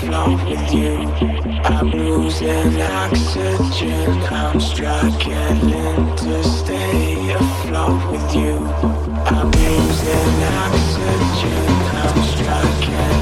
stay with you. I'm losing oxygen. I'm struggling to stay afloat with you. I'm losing oxygen. I'm struggling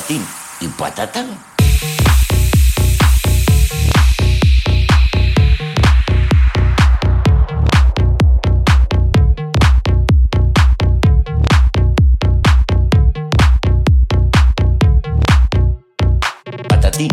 patatín y patatán, patatín,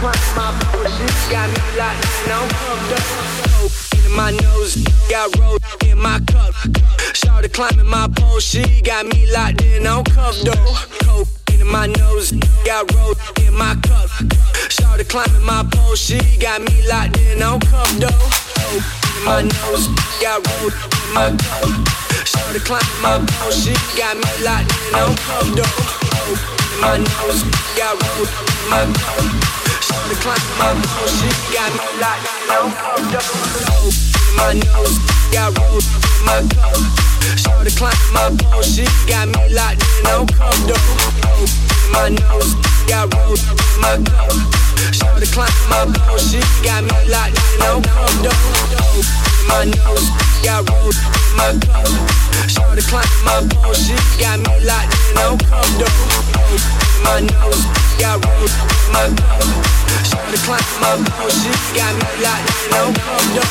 got me locked in on Coke in my nose, got rose in my cup. Started climbing my pole, she got me locked in on cuff though. Coke in my nose, got rose in my cup. Started climbing my pole, she got me locked in on cuff though. Coke in my nose, got rose in my cup. Started climbing my pole, she got me locked in on cuff though. Coke in my nose, got rose in my cup. Shawty climb my nose, she got me locked down. My nose, got rose in my. Shawty climb my she got me locked though. Coke in my nose, got rules in my coat. Shorty climb my bone, she got me locked in her window. My nose, got rules in my coat. Shorty climb my bone, she got me locked in her window. My nose, got rules in my coat. Shorty climb my bone, she got me locked in a window.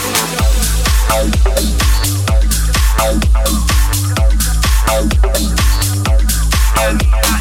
I'm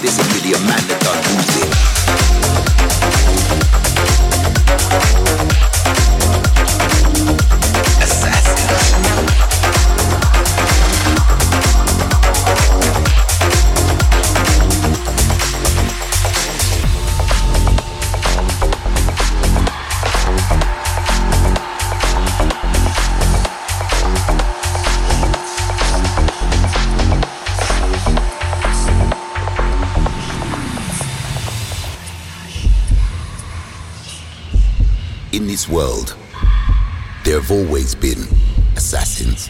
This is really a man that done world, there have always been assassins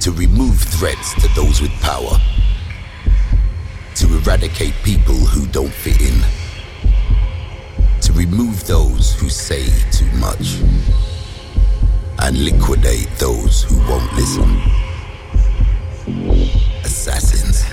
to remove threats to those with power, to eradicate people who don't fit in, to remove those who say too much, and liquidate those who won't listen. Assassins.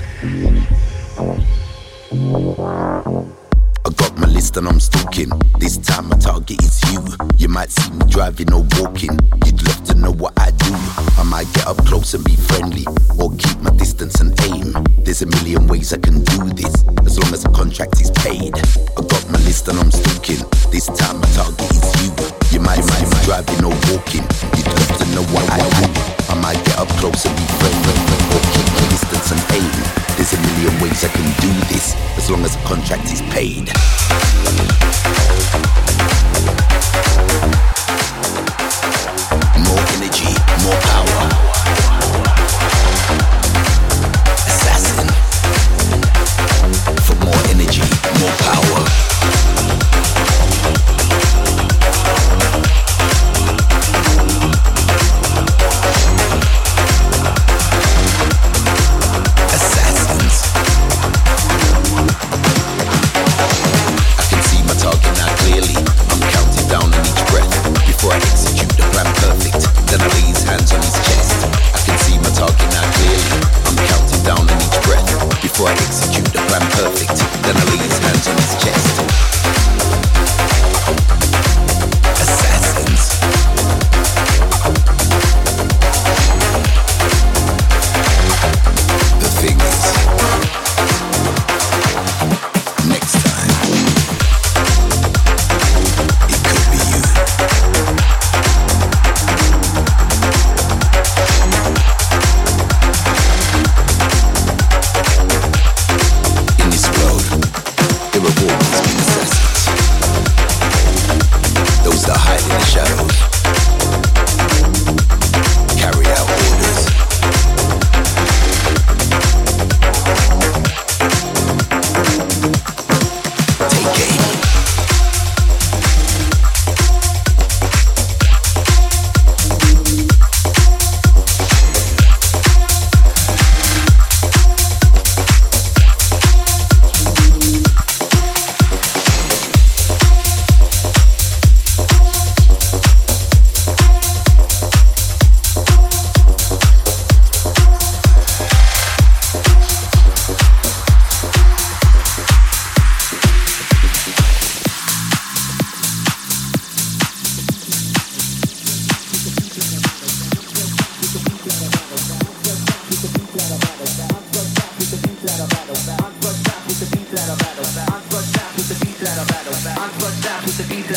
It's then I'm stalking. This time my target is you. You might see me driving or walking. You'd love to know what I do. I might get up close and be friendly, or keep my distance and aim. There's a million ways I can do this, as long as the contract is paid. I got my list and I'm stalking. This time my target is you. You might, see me driving or walking. You'd love to know what I do. I might get up close and be friendly, or keep my distance and aim. There's a million ways I can do this as long as the contract is paid.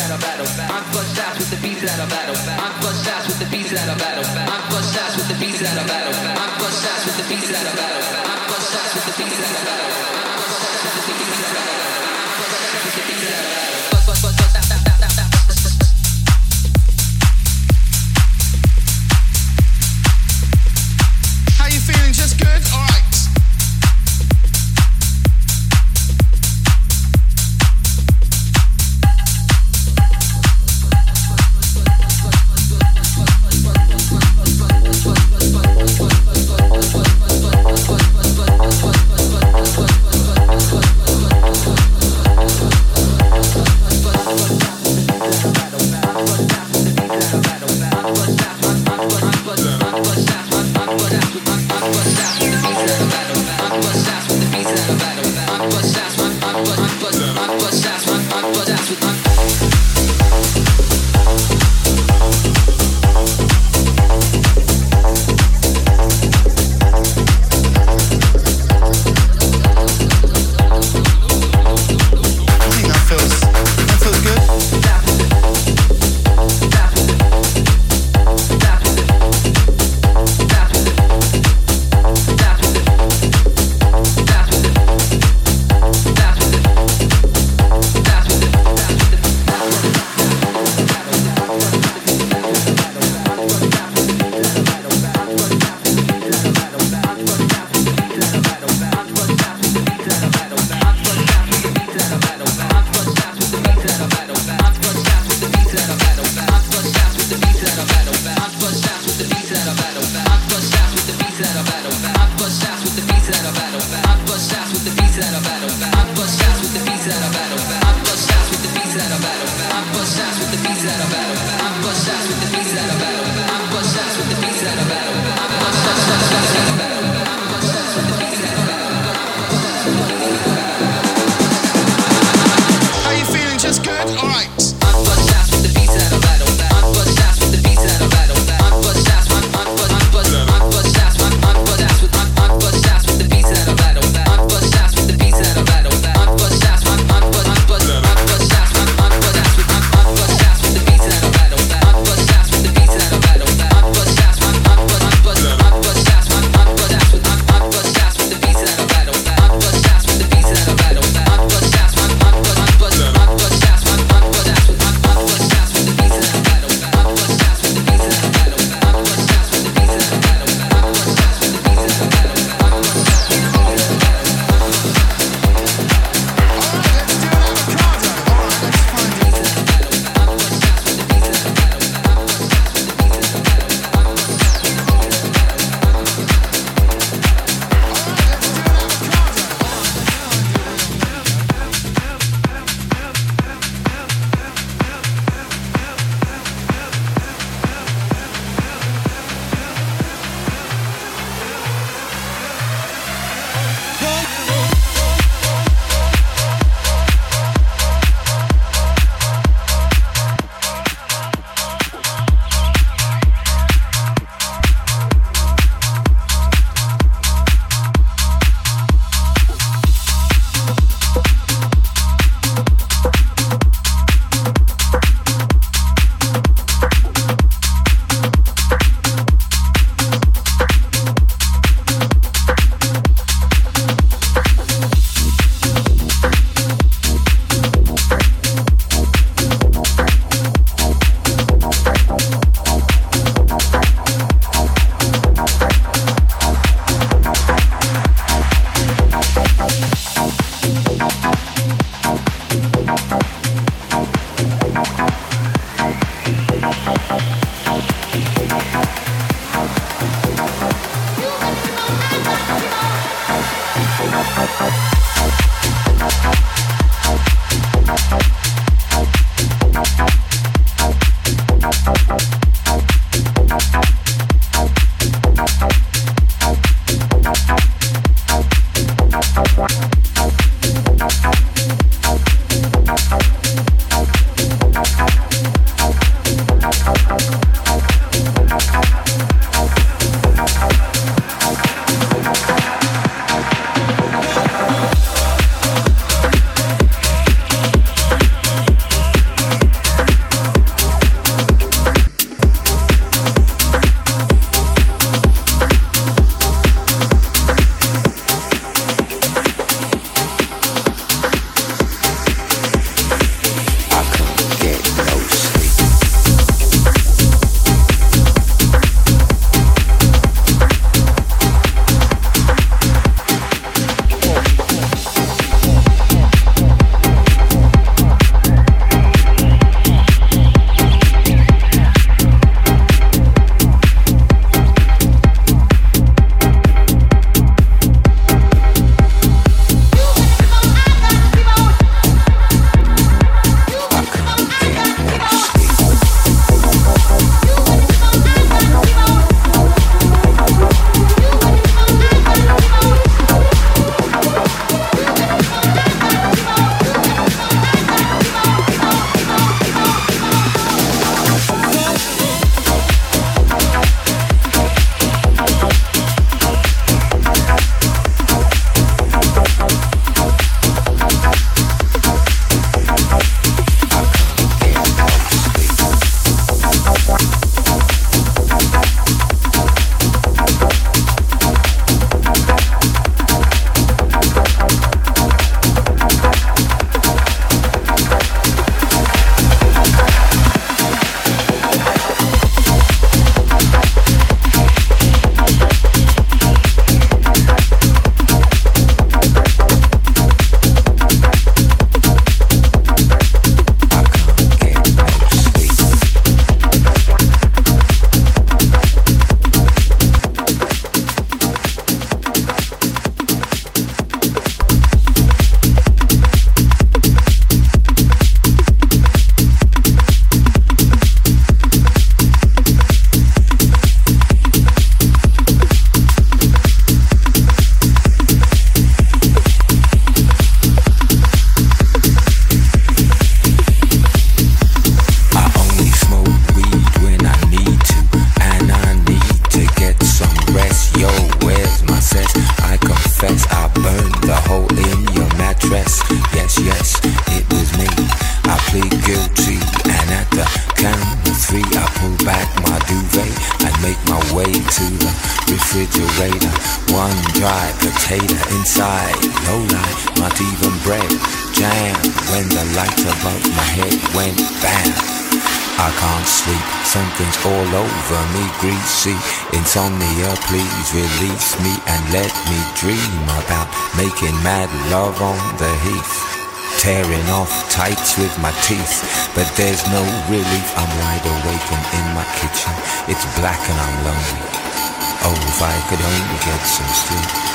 I battle. I'm flushed shots with the beats that I battle. I'm flushed shots with the beats that I battle. I'm flushed shots with the beats that I battle. I'm flushed shots with the beats that I battle. Inside, no light, not even bread. Jam when the light above my head went bam. I can't sleep, something's all over me, greasy. Insomnia, please release me and let me dream about making mad love on the heath. Tearing off tights with my teeth, but there's no relief. I'm wide awake and in my kitchen. It's black and I'm lonely. Oh, if I could only get some sleep.